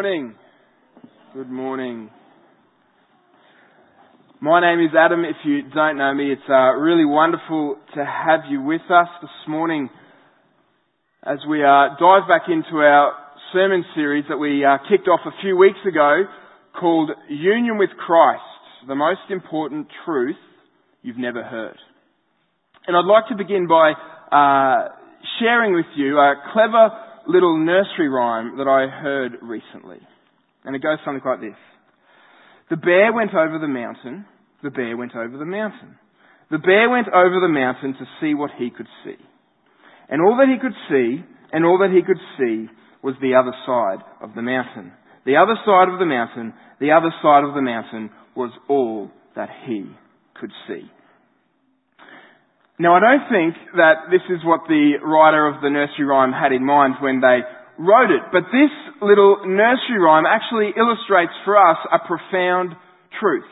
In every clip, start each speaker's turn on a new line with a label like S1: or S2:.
S1: morning. Good morning. My name is Adam. If you don't know me, it's uh, really wonderful to have you with us this morning as we uh, dive back into our sermon series that we uh, kicked off a few weeks ago called Union with Christ, the most important truth you've never heard. And I'd like to begin by uh, sharing with you a clever little nursery rhyme that I heard recently. And it goes something like this. The bear went over the mountain. The bear went over the mountain. The bear went over the mountain to see what he could see. And all that he could see, and all that he could see, was the other side of the mountain. The other side of the mountain, the other side of the mountain was all that he could see. Now, I don't think that this is what the writer of the nursery rhyme had in mind when they wrote it, but this little nursery rhyme actually illustrates for us a profound truth.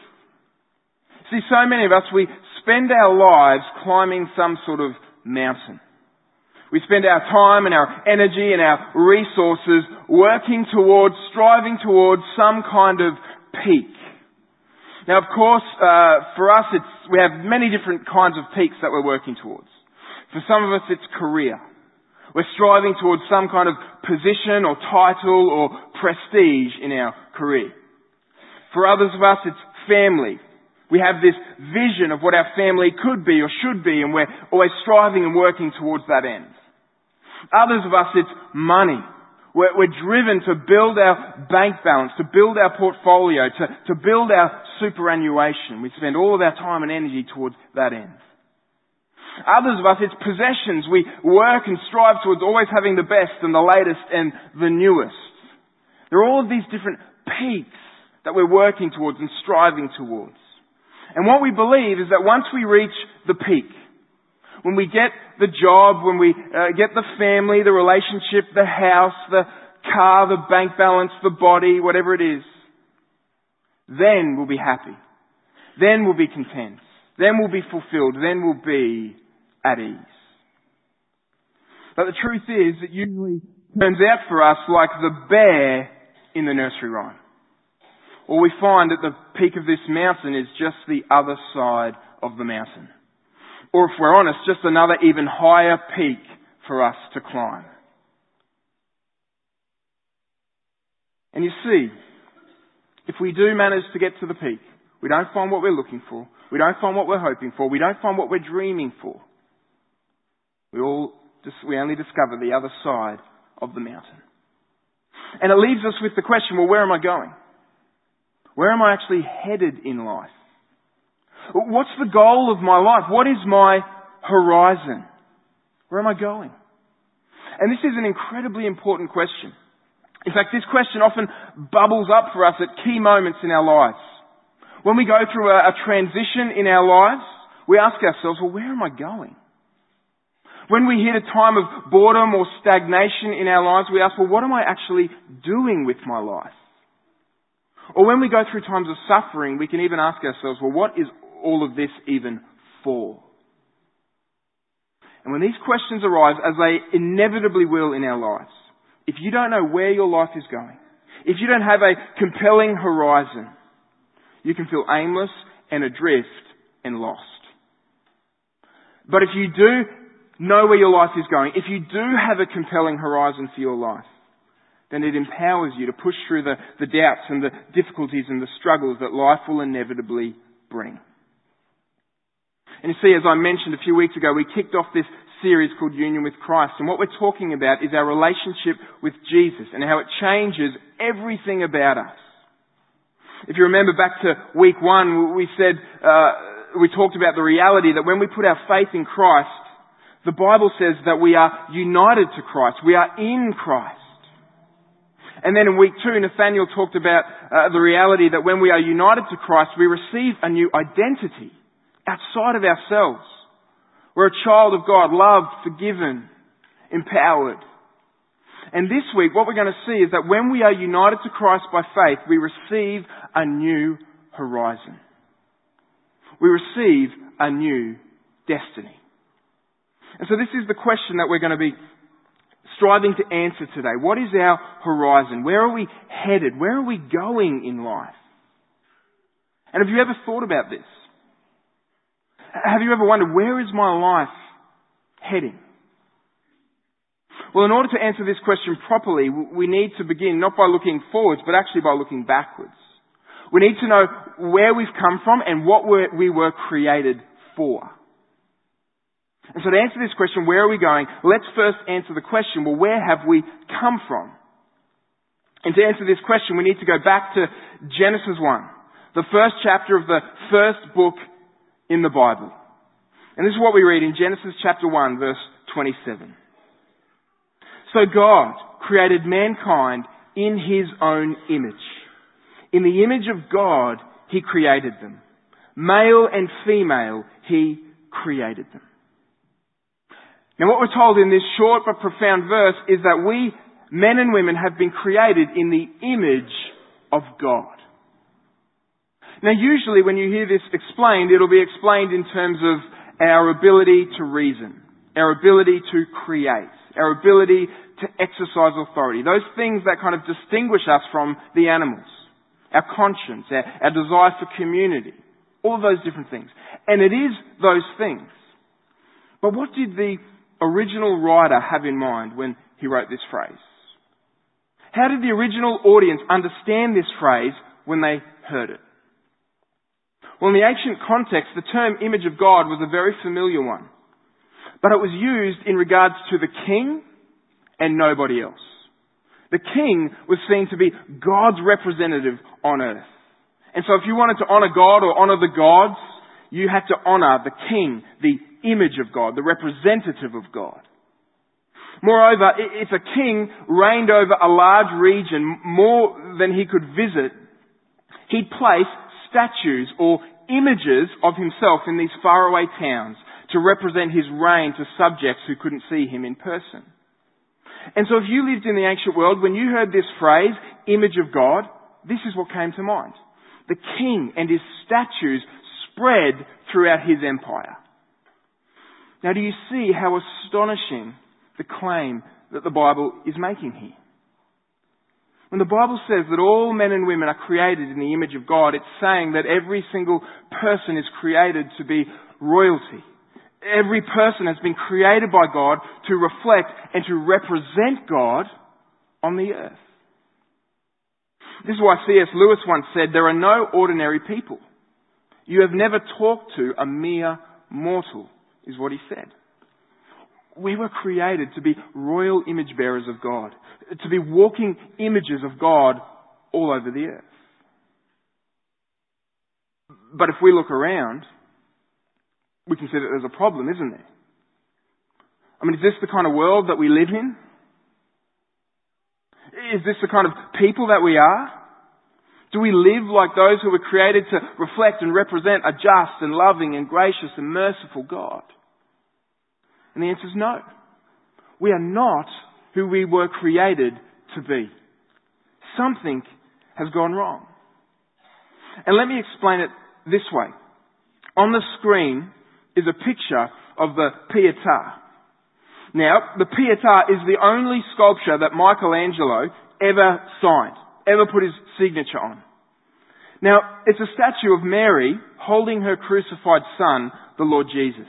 S1: See, so many of us, we spend our lives climbing some sort of mountain. We spend our time and our energy and our resources working towards, striving towards some kind of peak. Now, of course, uh, for us, it's, we have many different kinds of peaks that we're working towards. For some of us, it's career. We're striving towards some kind of position or title or prestige in our career. For others of us, it's family. We have this vision of what our family could be or should be, and we're always striving and working towards that end. Others of us, it's money. We're, we're driven to build our bank balance, to build our portfolio, to, to build our superannuation. We spend all of our time and energy towards that end. Others of us, it's possessions. We work and strive towards always having the best and the latest and the newest. There are all of these different peaks that we're working towards and striving towards. And what we believe is that once we reach the peak, when we get the job, when we uh, get the family, the relationship, the house, the car, the bank balance, the body, whatever it is, then we'll be happy. Then we'll be content. Then we'll be fulfilled. Then we'll be at ease. But the truth is, it usually turns out for us like the bear in the nursery rhyme. Or we find that the peak of this mountain is just the other side of the mountain or if we're honest, just another even higher peak for us to climb. And you see, if we do manage to get to the peak, we don't find what we're looking for, we don't find what we're hoping for, we don't find what we're dreaming for. We all just, we only discover the other side of the mountain. And it leaves us with the question, well, where am I going? Where am I actually headed in life? What's the goal of my life? What is my horizon? Where am I going? And this is an incredibly important question. In fact, this question often bubbles up for us at key moments in our lives. When we go through a, a transition in our lives, we ask ourselves, well, where am I going? When we hit a time of boredom or stagnation in our lives, we ask, well, what am I actually doing with my life? Or when we go through times of suffering, we can even ask ourselves, well, what is all of this even for? And when these questions arise, as they inevitably will in our lives, if you don't know where your life is going, if you don't have a compelling horizon, you can feel aimless and adrift and lost. But if you do know where your life is going, if you do have a compelling horizon for your life, then it empowers you to push through the, the doubts and the difficulties and the struggles that life will inevitably bring. And you see, as I mentioned a few weeks ago, we kicked off this series called Union with Christ. And what we're talking about is our relationship with Jesus and how it changes everything about us. If you remember back to week one, we said, uh, we talked about the reality that when we put our faith in Christ, the Bible says that we are united to Christ. We are in Christ. And then in week two, Nathaniel talked about uh, the reality that when we are united to Christ, we receive a new identity outside of ourselves. We're a child of God, loved, forgiven, empowered. And this week, what we're going to see is that when we are united to Christ by faith, we receive a new horizon. We receive a new destiny. And so this is the question that we're going to be striving to answer today. What is our horizon? Where are we headed? Where are we going in life? And have you ever thought about this? Have you ever wondered, where is my life heading? Well, in order to answer this question properly, we need to begin not by looking forwards, but actually by looking backwards. We need to know where we've come from and what we were created for. And so to answer this question, where are we going? Let's first answer the question, well, where have we come from? And to answer this question, we need to go back to Genesis 1, the first chapter of the first book in the Bible. And this is what we read in Genesis chapter 1 verse 27. So God created mankind in His own image. In the image of God, He created them. Male and female, He created them. Now what we're told in this short but profound verse is that we, men and women, have been created in the image of God. Now usually when you hear this explained, it'll be explained in terms of our ability to reason, our ability to create, our ability to exercise authority. Those things that kind of distinguish us from the animals. Our conscience, our, our desire for community. All of those different things. And it is those things. But what did the original writer have in mind when he wrote this phrase? How did the original audience understand this phrase when they heard it? Well, in the ancient context, the term image of God was a very familiar one. But it was used in regards to the king and nobody else. The king was seen to be God's representative on earth. And so if you wanted to honor God or honor the gods, you had to honor the king, the image of God, the representative of God. Moreover, if a king reigned over a large region more than he could visit, he'd place statues or images of himself in these faraway towns to represent his reign to subjects who couldn't see him in person. And so if you lived in the ancient world, when you heard this phrase, image of God, this is what came to mind. The king and his statues spread throughout his empire. Now do you see how astonishing the claim that the Bible is making here? When the Bible says that all men and women are created in the image of God, it's saying that every single person is created to be royalty. Every person has been created by God to reflect and to represent God on the earth. This is why C.S. Lewis once said, there are no ordinary people. You have never talked to a mere mortal, is what he said. We were created to be royal image bearers of God, to be walking images of God all over the earth. But if we look around, we can see that there's a problem, isn't there? I mean, is this the kind of world that we live in? Is this the kind of people that we are? Do we live like those who were created to reflect and represent a just and loving and gracious and merciful God? And the answer is no. We are not who we were created to be. Something has gone wrong. And let me explain it this way. On the screen is a picture of the Pietà. Now, the Pietà is the only sculpture that Michelangelo ever signed, ever put his signature on. Now, it's a statue of Mary holding her crucified son, the Lord Jesus.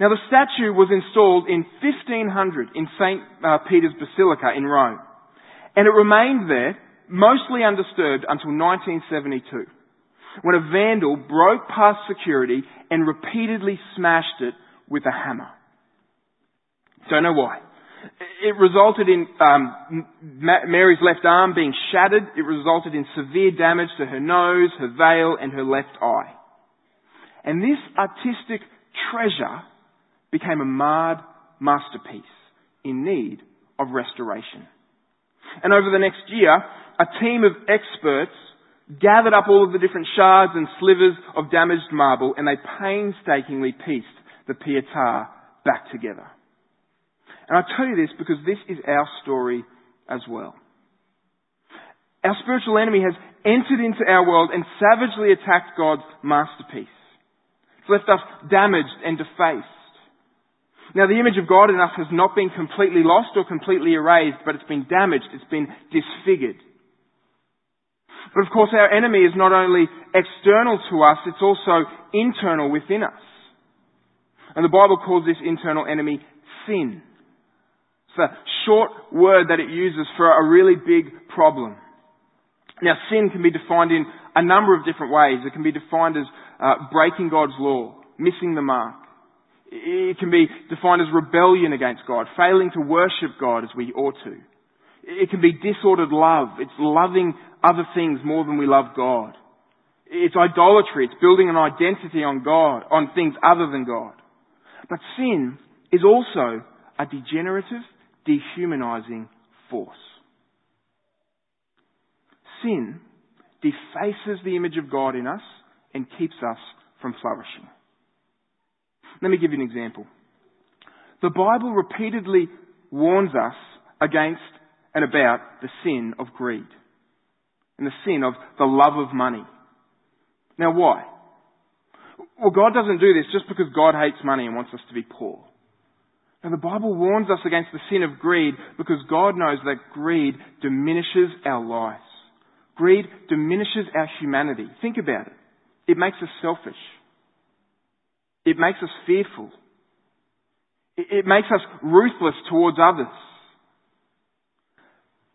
S1: Now the statue was installed in 1500 in St. Uh, Peter's Basilica in Rome. And it remained there, mostly undisturbed until 1972, when a vandal broke past security and repeatedly smashed it with a hammer. Don't know why. It resulted in um, Mary's left arm being shattered. It resulted in severe damage to her nose, her veil, and her left eye. And this artistic treasure became a marred masterpiece in need of restoration. And over the next year, a team of experts gathered up all of the different shards and slivers of damaged marble and they painstakingly pieced the Pietà back together. And I tell you this because this is our story as well. Our spiritual enemy has entered into our world and savagely attacked God's masterpiece. It's left us damaged and defaced. Now the image of God in us has not been completely lost or completely erased, but it's been damaged, it's been disfigured. But of course our enemy is not only external to us, it's also internal within us. And the Bible calls this internal enemy sin. It's a short word that it uses for a really big problem. Now sin can be defined in a number of different ways. It can be defined as uh, breaking God's law, missing the mark. It can be defined as rebellion against God, failing to worship God as we ought to. It can be disordered love. It's loving other things more than we love God. It's idolatry. It's building an identity on God, on things other than God. But sin is also a degenerative, dehumanizing force. Sin defaces the image of God in us and keeps us from flourishing. Let me give you an example. The Bible repeatedly warns us against and about the sin of greed and the sin of the love of money. Now why? Well, God doesn't do this just because God hates money and wants us to be poor. Now the Bible warns us against the sin of greed because God knows that greed diminishes our lives. Greed diminishes our humanity. Think about it. It makes us selfish. It makes us fearful. It makes us ruthless towards others.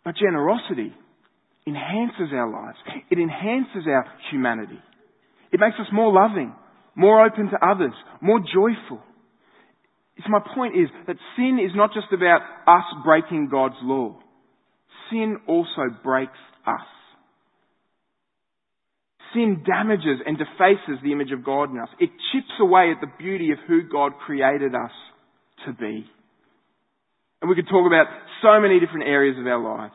S1: But generosity enhances our lives. It enhances our humanity. It makes us more loving, more open to others, more joyful. So my point is that sin is not just about us breaking God's law. Sin also breaks us. Sin damages and defaces the image of God in us. It chips away at the beauty of who God created us to be. And we could talk about so many different areas of our lives.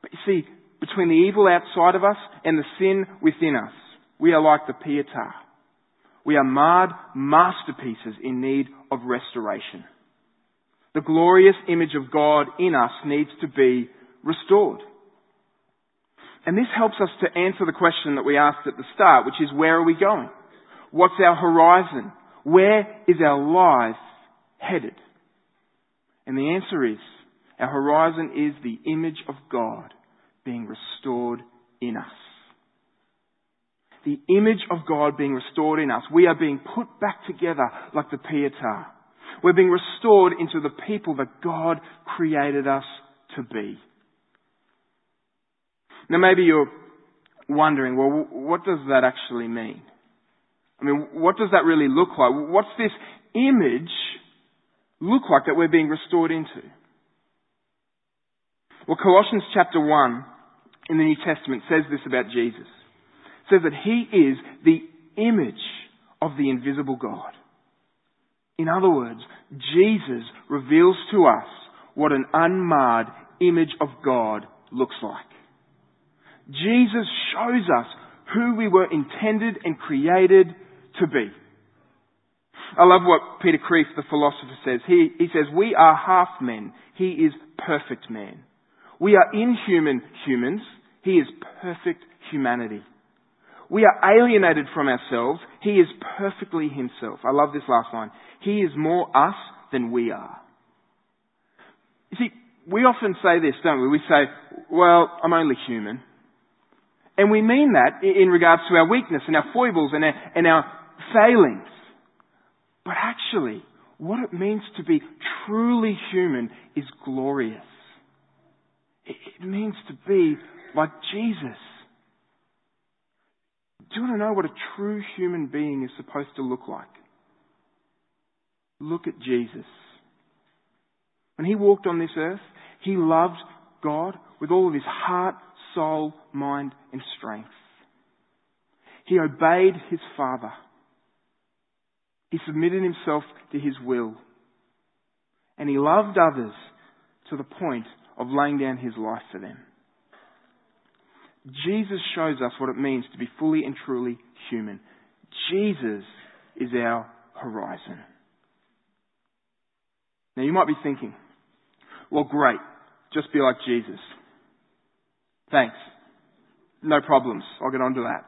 S1: But you see, between the evil outside of us and the sin within us, we are like the Pietà. We are marred masterpieces in need of restoration. The glorious image of God in us needs to be restored. And this helps us to answer the question that we asked at the start, which is where are we going? What's our horizon? Where is our life headed? And the answer is, our horizon is the image of God being restored in us. The image of God being restored in us. We are being put back together like the Pietà. We're being restored into the people that God created us to be. Now maybe you're wondering, well, what does that actually mean? I mean, what does that really look like? What's this image look like that we're being restored into? Well, Colossians chapter 1 in the New Testament says this about Jesus. It says that He is the image of the invisible God. In other words, Jesus reveals to us what an unmarred image of God looks like. Jesus shows us who we were intended and created to be. I love what Peter Kreeft, the philosopher, says. He, he says, We are half men. He is perfect man. We are inhuman humans. He is perfect humanity. We are alienated from ourselves. He is perfectly himself. I love this last line. He is more us than we are. You see, we often say this, don't we? We say, well, I'm only human. And we mean that in regards to our weakness and our foibles and our, and our failings. But actually, what it means to be truly human is glorious. It means to be like Jesus. Do you want to know what a true human being is supposed to look like? Look at Jesus. When he walked on this earth, he loved God with all of his heart, soul, mind, and strength. He obeyed his Father. He submitted himself to his will. And he loved others to the point of laying down his life for them. Jesus shows us what it means to be fully and truly human. Jesus is our horizon. Now you might be thinking, well great, just be like Jesus. Thanks. No problems. I'll get on to that.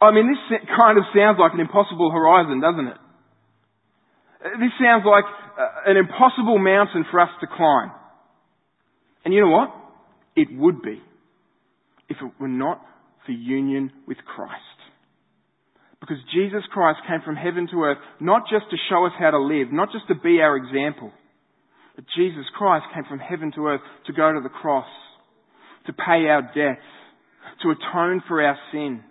S1: I mean, this kind of sounds like an impossible horizon, doesn't it? This sounds like uh, an impossible mountain for us to climb. And you know what? It would be if it were not for union with Christ. Because Jesus Christ came from heaven to earth not just to show us how to live, not just to be our example, but Jesus Christ came from heaven to earth to go to the cross, to pay our debts, to atone for our sin,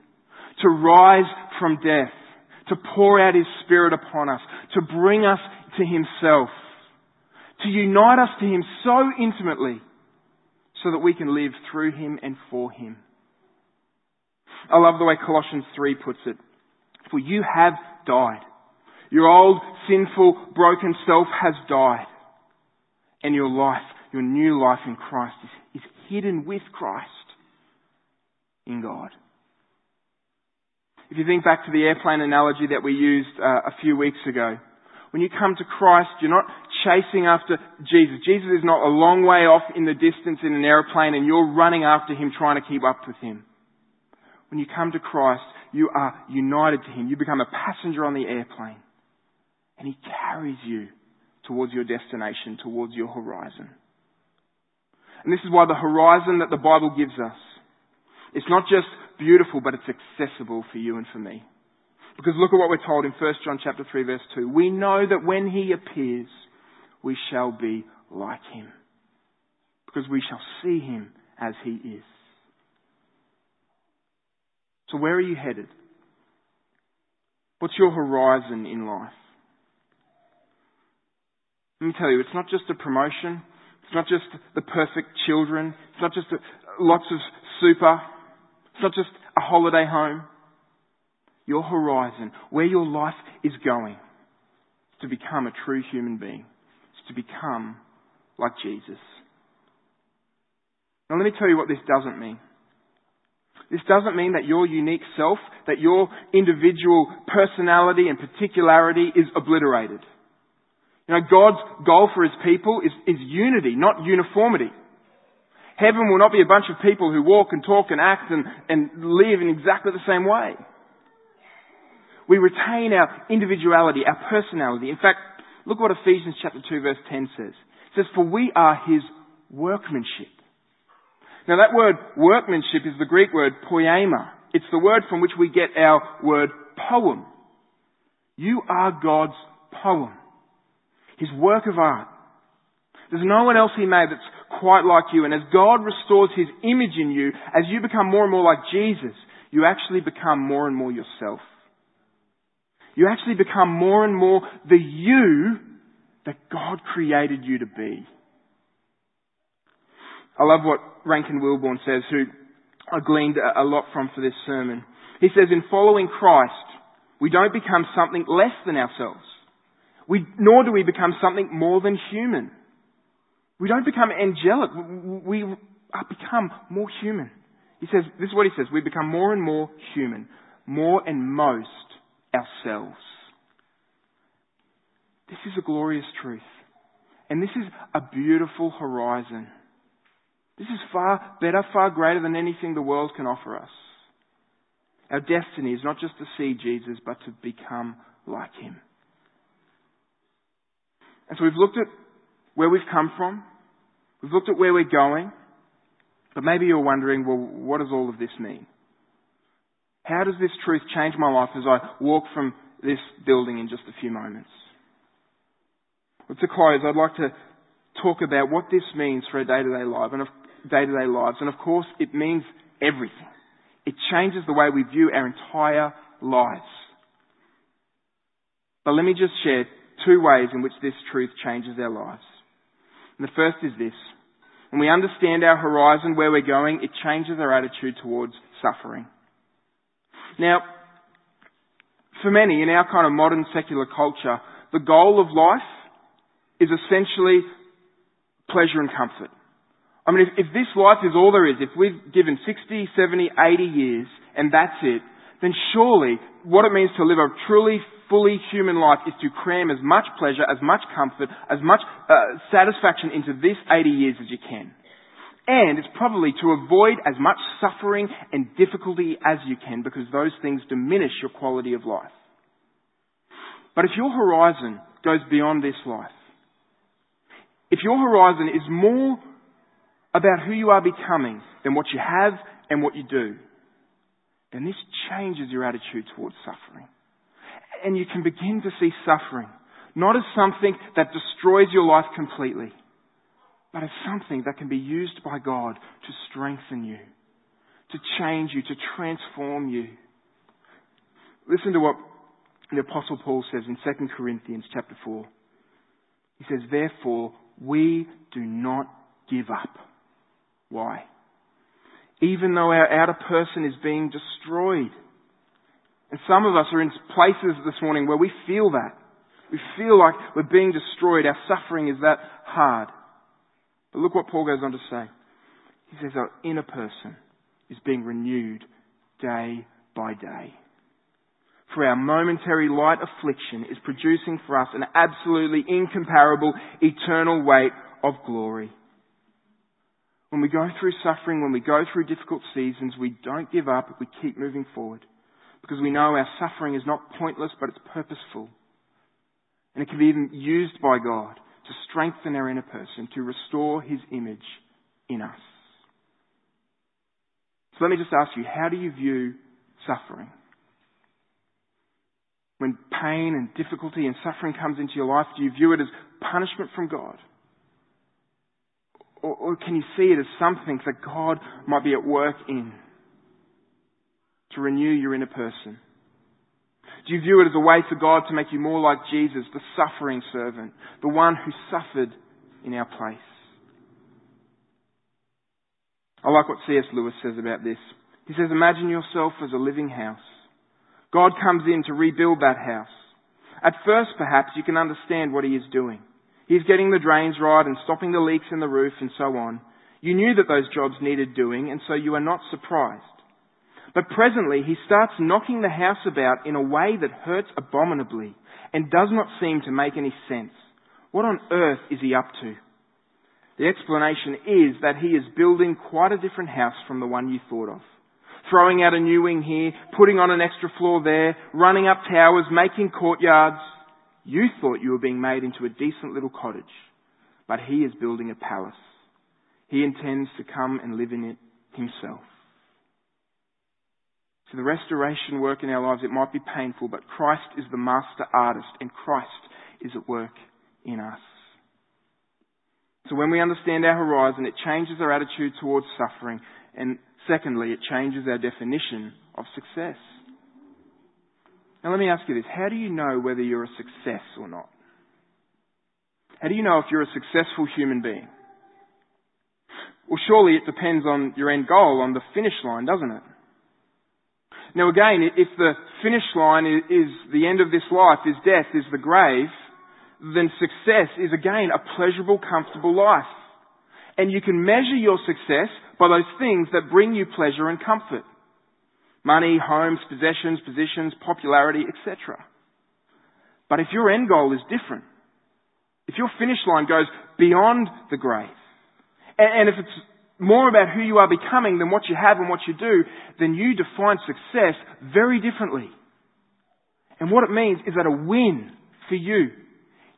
S1: to rise from death, to pour out His Spirit upon us, to bring us to Himself, to unite us to Him so intimately so that we can live through Him and for Him. I love the way Colossians 3 puts it. For you have died. Your old, sinful, broken self has died. And your life, your new life in Christ is, hidden with Christ in God. If you think back to the airplane analogy that we used uh, a few weeks ago, when you come to Christ, you're not chasing after Jesus. Jesus is not a long way off in the distance in an airplane and you're running after Him trying to keep up with Him. When you come to Christ, you are united to Him. You become a passenger on the airplane. And He carries you towards your destination, towards your horizon. And this is why the horizon that the Bible gives us, it's not just beautiful, but it's accessible for you and for me. Because look at what we're told in 1 John chapter 3 verse 2. We know that when he appears, we shall be like him. Because we shall see him as he is. So where are you headed? What's your horizon in life? Let me tell you, it's not just a promotion. It's not just the perfect children. It's not just lots of super. It's not just a holiday home your horizon, where your life is going, is to become a true human being. It's to become like Jesus. Now let me tell you what this doesn't mean. This doesn't mean that your unique self, that your individual personality and particularity is obliterated. God's goal for His people is, is unity, not uniformity. Heaven will not be a bunch of people who walk and talk and act and, and live in exactly the same way. We retain our individuality, our personality. In fact, look what Ephesians chapter 2 verse 10 says. It says, for we are his workmanship. Now that word workmanship is the Greek word poiema. It's the word from which we get our word poem. You are God's poem. His work of art. There's no one else he made that's quite like you. And as God restores his image in you, as you become more and more like Jesus, you actually become more and more yourself. You actually become more and more the you that God created you to be. I love what Rankin Wilbourne says, who I gleaned a lot from for this sermon. He says, in following Christ, we don't become something less than ourselves. We, nor do we become something more than human. We don't become angelic. We become more human. He says, this is what he says, we become more and more human, more and most ourselves. This is a glorious truth. And this is a beautiful horizon. This is far better, far greater than anything the world can offer us. Our destiny is not just to see Jesus, but to become like him. And so we've looked at where we've come from. We've looked at where we're going. But maybe you're wondering, well, what does all of this mean? How does this truth change my life as I walk from this building in just a few moments? Well, to close, I'd like to talk about what this means for our day-to-day life and day-to-day lives. And of course, it means everything. It changes the way we view our entire lives. But let me just share two ways in which this truth changes our lives. And the first is this. When we understand our horizon, where we're going, it changes our attitude towards suffering. Now, for many in our kind of modern secular culture, the goal of life is essentially pleasure and comfort. I mean, if, if, this life is all there is, if we've given 60, 70, 80 years and that's it, then surely what it means to live a truly, fully human life is to cram as much pleasure, as much comfort, as much uh, satisfaction into this 80 years as you can. And it's probably to avoid as much suffering and difficulty as you can because those things diminish your quality of life. But if your horizon goes beyond this life. If your horizon is more about who you are becoming than what you have and what you do, then this changes your attitude towards suffering. And you can begin to see suffering not as something that destroys your life completely, but as something that can be used by God to strengthen you, to change you, to transform you. Listen to what the apostle Paul says in 2 Corinthians chapter 4. He says, therefore, we do not give up. Why? Even though our outer person is being destroyed. And some of us are in places this morning where we feel that. We feel like we're being destroyed. Our suffering is that hard. But look what Paul goes on to say. He says our inner person is being renewed day by day. For our momentary light affliction is producing for us an absolutely incomparable eternal weight of glory. When we go through suffering, when we go through difficult seasons, we don't give up, we keep moving forward. Because we know our suffering is not pointless, but it's purposeful. And it can be even used by God to strengthen our inner person, to restore His image in us. So let me just ask you, how do you view suffering? When pain and difficulty and suffering comes into your life, do you view it as punishment from God? Or, or can you see it as something that God might be at work in to renew your inner person? Do you view it as a way for God to make you more like Jesus, the suffering servant, the one who suffered in our place? I like what C.S. Lewis says about this. He says, imagine yourself as a living house. God comes in to rebuild that house. At first, perhaps, you can understand what he is doing. He's getting the drains right and stopping the leaks in the roof and so on. You knew that those jobs needed doing, and so you are not surprised. But presently, he starts knocking the house about in a way that hurts abominably and does not seem to make any sense. What on earth is he up to? The explanation is that he is building quite a different house from the one you thought of. Throwing out a new wing here, putting on an extra floor there, running up towers, making courtyards. You thought you were being made into a decent little cottage, but he is building a palace. He intends to come and live in it himself. The restoration work in our lives, it might be painful, but Christ is the master artist and Christ is at work in us. So when we understand our horizon, it changes our attitude towards suffering. And secondly, it changes our definition of success. Now let me ask you this. How do you know whether you're a success or not? How do you know if you're a successful human being? Well, surely it depends on your end goal, on the finish line, doesn't it? Now again, if the finish line is the end of this life, is death, is the grave, then success is again a pleasurable, comfortable life. And you can measure your success by those things that bring you pleasure and comfort money, homes, possessions, positions, popularity, etc. But if your end goal is different, if your finish line goes beyond the grave, and if it's more about who you are becoming than what you have and what you do, then you define success very differently. And what it means is that a win for you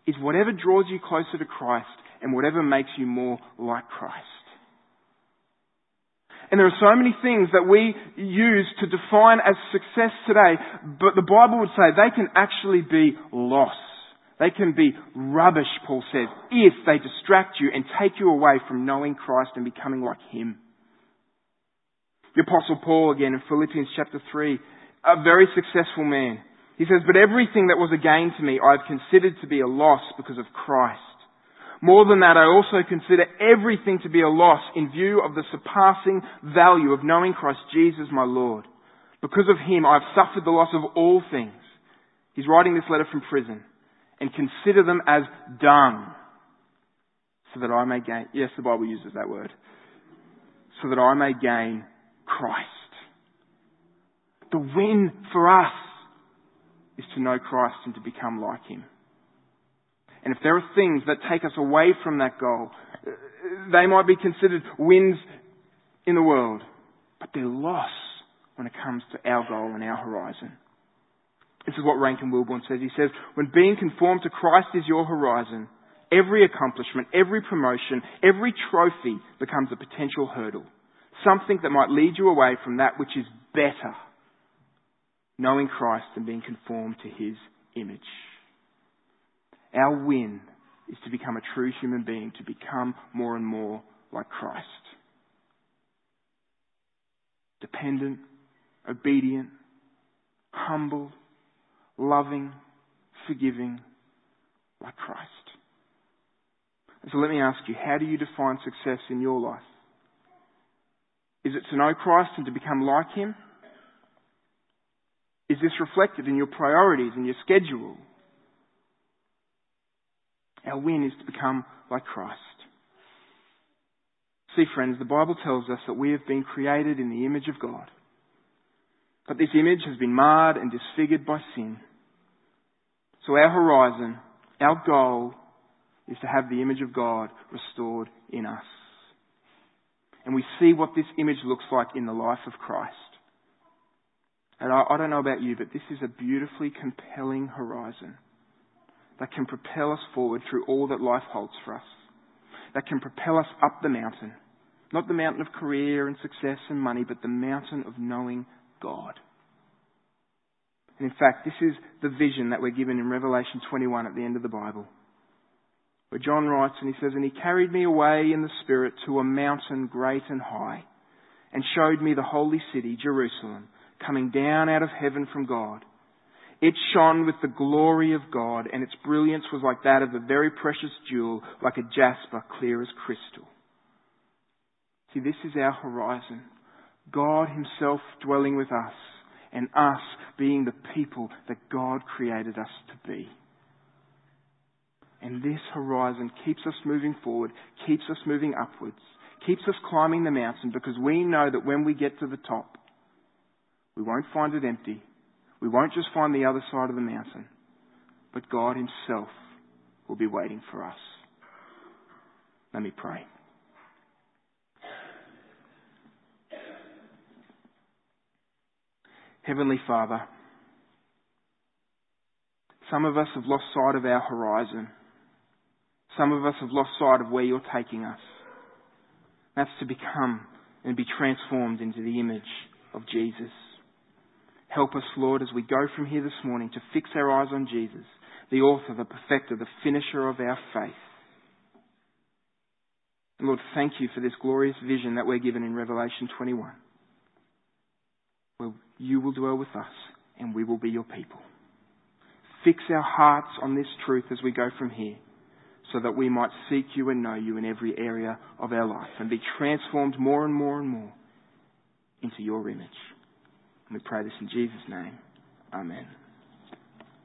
S1: is whatever draws you closer to Christ and whatever makes you more like Christ. And there are so many things that we use to define as success today, but the Bible would say they can actually be loss. They can be rubbish, Paul says, if they distract you and take you away from knowing Christ and becoming like Him. The Apostle Paul, again, in Philippians chapter 3, a very successful man. He says, But everything that was a gain to me I have considered to be a loss because of Christ. More than that, I also consider everything to be a loss in view of the surpassing value of knowing Christ Jesus my Lord. Because of him, I have suffered the loss of all things. He's writing this letter from prison. And consider them as dung. So that I may gain, yes, the Bible uses that word. So that I may gain Christ. The win for us is to know Christ and to become like Him. And if there are things that take us away from that goal, they might be considered wins in the world, but they're loss when it comes to our goal and our horizon. This is what Rankin Wilbourne says. He says, when being conformed to Christ is your horizon, every accomplishment, every promotion, every trophy becomes a potential hurdle. Something that might lead you away from that which is better. Knowing Christ and being conformed to His image. Our win is to become a true human being, to become more and more like Christ. Dependent, obedient, humble, loving, forgiving, like Christ. so let me ask you, how do you define success in your life? Is it to know Christ and to become like Him? Is this reflected in your priorities and your schedule? Our win is to become like Christ. See, friends, the Bible tells us that we have been created in the image of God. But this image has been marred and disfigured by sin. So our horizon, our goal, is to have the image of God restored in us. And we see what this image looks like in the life of Christ. And I, I don't know about you, but this is a beautifully compelling horizon that can propel us forward through all that life holds for us. That can propel us up the mountain. Not the mountain of career and success and money, but the mountain of knowing God. And in fact, this is the vision that we're given in Revelation 21 at the end of the Bible. Where John writes and he says, And he carried me away in the Spirit to a mountain great and high, and showed me the holy city, Jerusalem, coming down out of heaven from God. It shone with the glory of God, and its brilliance was like that of a very precious jewel, like a jasper, clear as crystal. See, this is our horizon. God Himself dwelling with us, and us being the people that God created us to be. And this horizon keeps us moving forward, keeps us moving upwards, keeps us climbing the mountain because we know that when we get to the top, we won't find it empty. We won't just find the other side of the mountain, but God Himself will be waiting for us. Let me pray. Heavenly Father, some of us have lost sight of our horizon. Some of us have lost sight of where you're taking us. That's to become and be transformed into the image of Jesus. Help us, Lord, as we go from here this morning to fix our eyes on Jesus, the author, the perfecter, the finisher of our faith. Lord, thank you for this glorious vision that we're given in Revelation 21 where you will dwell with us and we will be your people. Fix our hearts on this truth as we go from here so that we might seek you and know you in every area of our life and be transformed more and more and more into your image. And we pray this in Jesus' name. Amen.